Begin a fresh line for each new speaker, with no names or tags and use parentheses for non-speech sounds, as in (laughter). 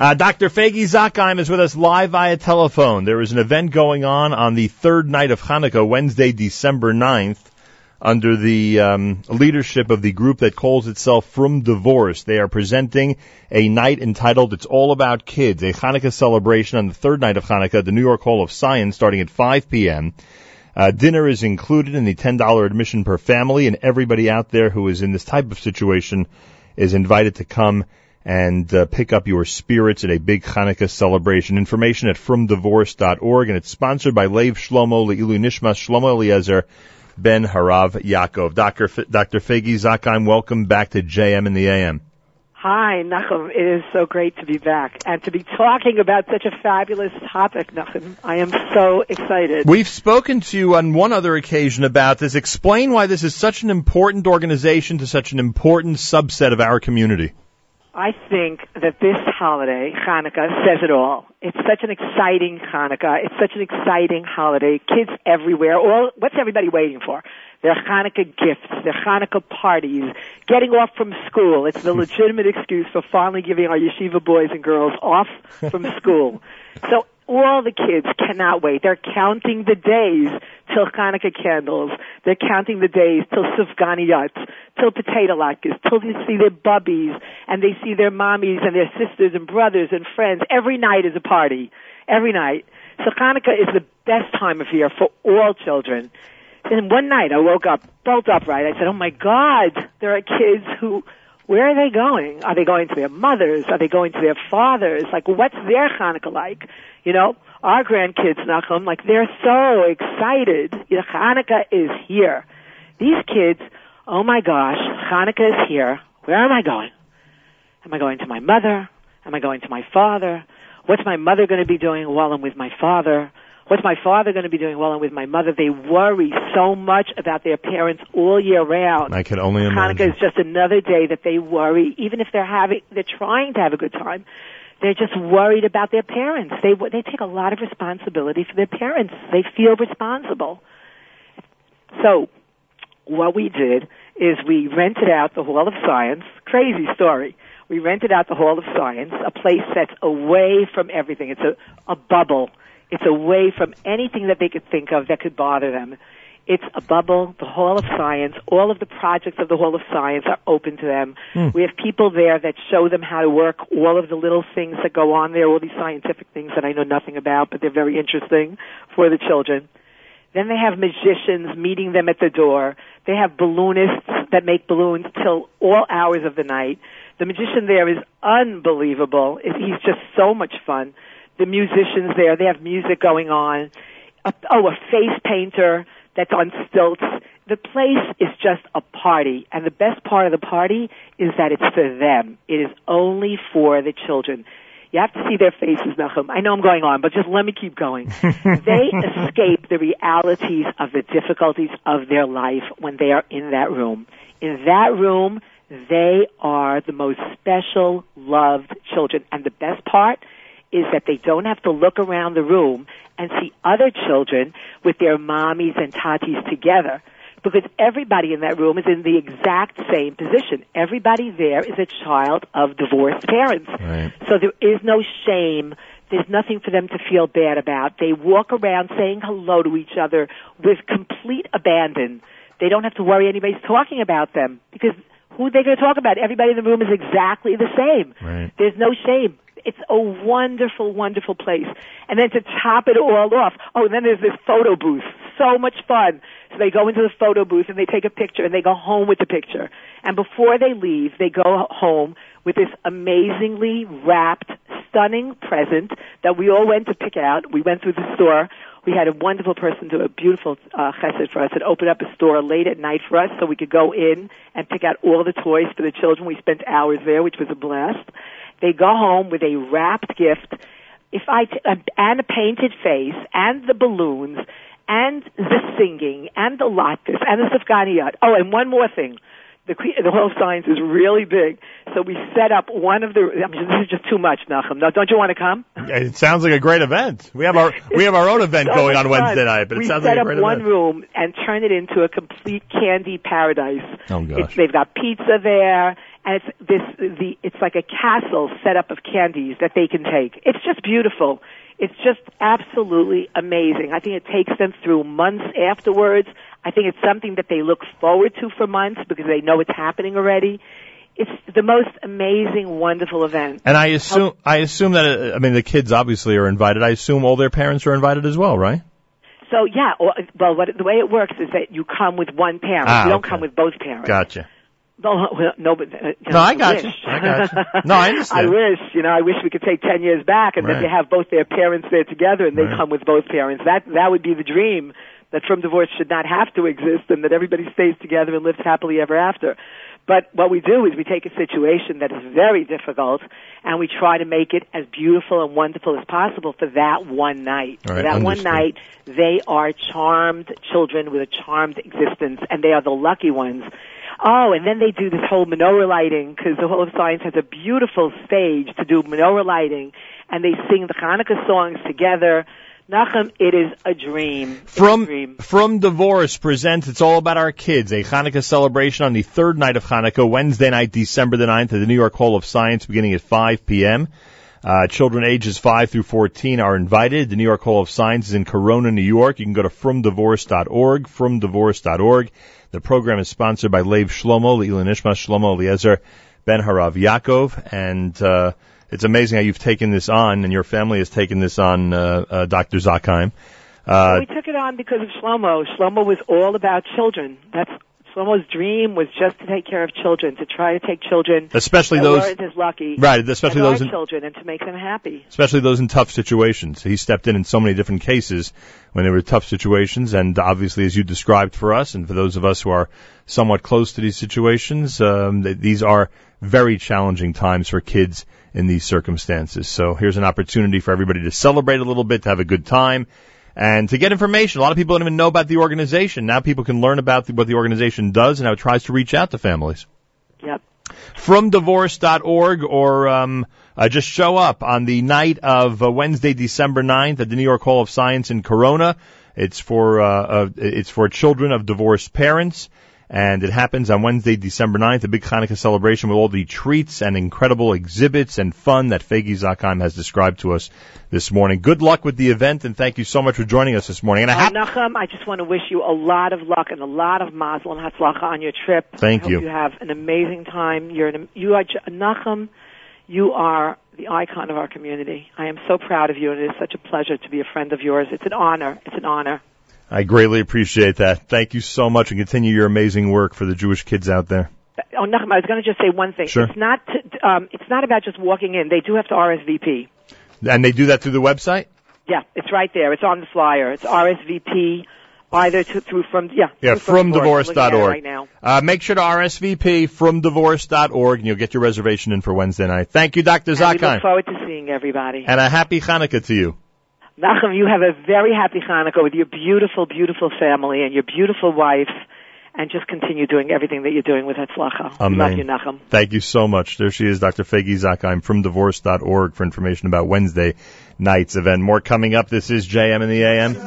Uh, Dr. Fagi Zakheim is with us live via telephone. There is an event going on on the third night of Hanukkah, Wednesday, December 9th, under the um, leadership of the group that calls itself From Divorce. They are presenting a night entitled It's All About Kids, a Hanukkah celebration on the third night of Hanukkah at the New York Hall of Science starting at 5 p.m. Uh, dinner is included in the $10 admission per family, and everybody out there who is in this type of situation is invited to come and uh, pick up your spirits at a big Hanukkah celebration. Information at fromdivorce.org, and it's sponsored by Lev Shlomo Leilu Nishmas Shlomo Eliezer Ben Harav Yaakov. Dr. F- Dr. Fagi Zakheim, welcome back to JM in the AM.
Hi, Nachum. It is so great to be back and to be talking about such a fabulous topic, Nachum. I am so excited.
We've spoken to you on one other occasion about this. Explain why this is such an important organization to such an important subset of our community.
I think that this holiday, Hanukkah, says it all. It's such an exciting Hanukkah. It's such an exciting holiday. Kids everywhere. All, what's everybody waiting for? their Hanukkah gifts, their Hanukkah parties, getting off from school. It's the (laughs) legitimate excuse for finally giving our yeshiva boys and girls off from (laughs) school. So all the kids cannot wait. They're counting the days till Hanukkah candles. They're counting the days till sufganiyot, till potato latkes, till they see their bubbies and they see their mommies and their sisters and brothers and friends. Every night is a party. Every night. So Hanukkah is the best time of year for all children. And one night I woke up, bolt upright. I said, "Oh my God, there are kids who." Where are they going? Are they going to their mothers? Are they going to their fathers? Like, what's their Hanukkah like? You know, our grandkids, Nachum, like, they're so excited. You know, Hanukkah is here. These kids, oh my gosh, Hanukkah is here. Where am I going? Am I going to my mother? Am I going to my father? What's my mother going to be doing while I'm with my father? What's my father going to be doing Well, I'm with my mother? They worry so much about their parents all year round.
I can only imagine.
Hanukkah is just another day that they worry, even if they're having, they're trying to have a good time. They're just worried about their parents. They they take a lot of responsibility for their parents. They feel responsible. So, what we did is we rented out the Hall of Science. Crazy story. We rented out the Hall of Science, a place that's away from everything. It's a, a bubble it's away from anything that they could think of that could bother them. It's a bubble, the Hall of Science. All of the projects of the Hall of Science are open to them. Mm. We have people there that show them how to work all of the little things that go on there, all these scientific things that I know nothing about, but they're very interesting for the children. Then they have magicians meeting them at the door. They have balloonists that make balloons till all hours of the night. The magician there is unbelievable. He's just so much fun the musicians there. They have music going on. A, oh, a face painter that's on stilts. The place is just a party, and the best part of the party is that it's for them. It is only for the children. You have to see their faces, Nachum. I know I'm going on, but just let me keep going. (laughs) they escape the realities of the difficulties of their life when they are in that room. In that room, they are the most special, loved children. And the best part is that they don't have to look around the room and see other children with their mommies and tatis together because everybody in that room is in the exact same position. Everybody there is a child of divorced parents.
Right.
So there is no shame. There's nothing for them to feel bad about. They walk around saying hello to each other with complete abandon. They don't have to worry anybody's talking about them because who are they going to talk about? Everybody in the room is exactly the same.
Right.
There's no shame. It's a wonderful, wonderful place. And then to top it all off, oh, then there's this photo booth. So much fun. So they go into the photo booth and they take a picture and they go home with the picture. And before they leave, they go home with this amazingly wrapped, stunning present that we all went to pick out. We went through the store. We had a wonderful person do a beautiful uh, chesed for us and open up a store late at night for us so we could go in and pick out all the toys for the children. We spent hours there, which was a blast. They go home with a wrapped gift. If I t- uh, and a painted face and the balloons and the singing and the latkes and the sufganiyot. Oh, and one more thing. The, the Hall of Science is really big, so we set up one of the. I mean, this is just too much, Nachum. Now, don't you want to come?
It sounds like a great event. We have our we have our own (laughs) event
so
going on. Wednesday night, but
we
it sounds like a great event.
We set up one room and turn it into a complete candy paradise.
Oh gosh.
They've got pizza there and it's this the it's like a castle set up of candies that they can take. It's just beautiful. It's just absolutely amazing. I think it takes them through months afterwards. I think it's something that they look forward to for months because they know it's happening already. It's the most amazing, wonderful event.
And I assume I assume that uh, I mean the kids obviously are invited. I assume all their parents are invited as well, right?
So yeah, well, what, the way it works is that you come with one parent.
Ah,
you don't
okay.
come with both parents.
Gotcha.
No, well, no, but, uh,
No, I got you.
wish.
I got you. (laughs) No, I understand.
I wish, you know, I wish we could take ten years back and
Right.
then they have both their parents there together and they
Right.
come with both parents. That that would be the dream. That from divorce should not have to exist and that everybody stays together and lives happily ever after. But what we do is we take a situation that is very difficult and we try to make it as beautiful and wonderful as possible for that one night.
All
For
right,
that one night, they are charmed children with a charmed existence and they are the lucky ones. Oh, and then they do this whole menorah lighting because the Hall of Science has a beautiful stage to do menorah lighting, and they sing the Hanukkah songs together. Nachum, it is a dream. It's a
From
dream.
From Divorce presents It's All About Our Kids, a Hanukkah celebration on the third night of Hanukkah, Wednesday night, December the 9th at the New York Hall of Science beginning at 5 p.m. Uh, children ages 5 through 14 are invited. The New York Hall of Science is in Corona, New York. You can go to fromdivorce.org, fromdivorce.org. The program is sponsored by Lev Shlomo, Leila Nishma Shlomo Eliezer Ben Harav Yaakov, and uh, it's amazing how you've taken this on, and your family has taken this on, uh, uh, Dr. Zakheim. Uh,
we took it on because of Shlomo. Shlomo was all about children. That's Shlomo's dream was just to take care of children, to try to take children
especially those
weren't as lucky,
right especially those in,
children, and to make them happy.
especially those in tough situations he stepped in in so many different cases when they were tough situations and obviously as you described for us and for those of us who are somewhat close to these situations um, th- these are very challenging times for kids in these circumstances so here's an opportunity for everybody to celebrate a little bit to have a good time and to get information. A lot of people don't even know about the organization. Now people can learn about the, what the organization does and how it tries to reach out to families.
Yep.
fromdivorce.org or um, uh, just show up on the night of uh, Wednesday, December 9th at the New York Hall of Science in Corona. It's for uh, uh, it's for children of divorced parents, and it happens on Wednesday, December 9th, a big Hanukkah celebration with all the treats and incredible exhibits and fun that Fagi Zakheim has described to us this morning. Good luck with the event, and thank you so much for joining us this morning. And a
Uh, Nachum, I just want to wish you a lot of luck and a lot of mazel and hatzlacha on your trip.
Thank
I hope
you.
You have an amazing time. You're an, you are Nachum. You are the icon of our community. I am so proud of you, and it is such a pleasure to be a friend of yours. It's an honor. It's an honor.
I greatly appreciate that. Thank you so much, and continue your amazing work for the Jewish kids out there.
Oh, Nachum, I was going to just say one thing.
Sure.
It's not. To, um, it's not about just walking in. They do have to RSVP.
And they do that through the website?
Yeah, it's right there. It's on the flyer. It's RSVP either to, through from yeah.
Yeah,
through from Divorce. I'm looking at it
fromdivorce.org.
right now.
Uh, make sure to RSVP from fromdivorce.org and you'll get your reservation in for Wednesday night. Thank you, Dr.
And we look forward to seeing everybody.
And a happy Hanukkah to you.
Nachum, you have a very happy Hanukkah with your beautiful, beautiful family and your beautiful wife, and just continue doing everything that you're doing with Hatzlacha.
Amen.
You, Nachum.
Thank you so much. There she is, Dr. Fagi Zakheim from divorce.org for information about Wednesday night's event. More coming up. This is JM in the AM.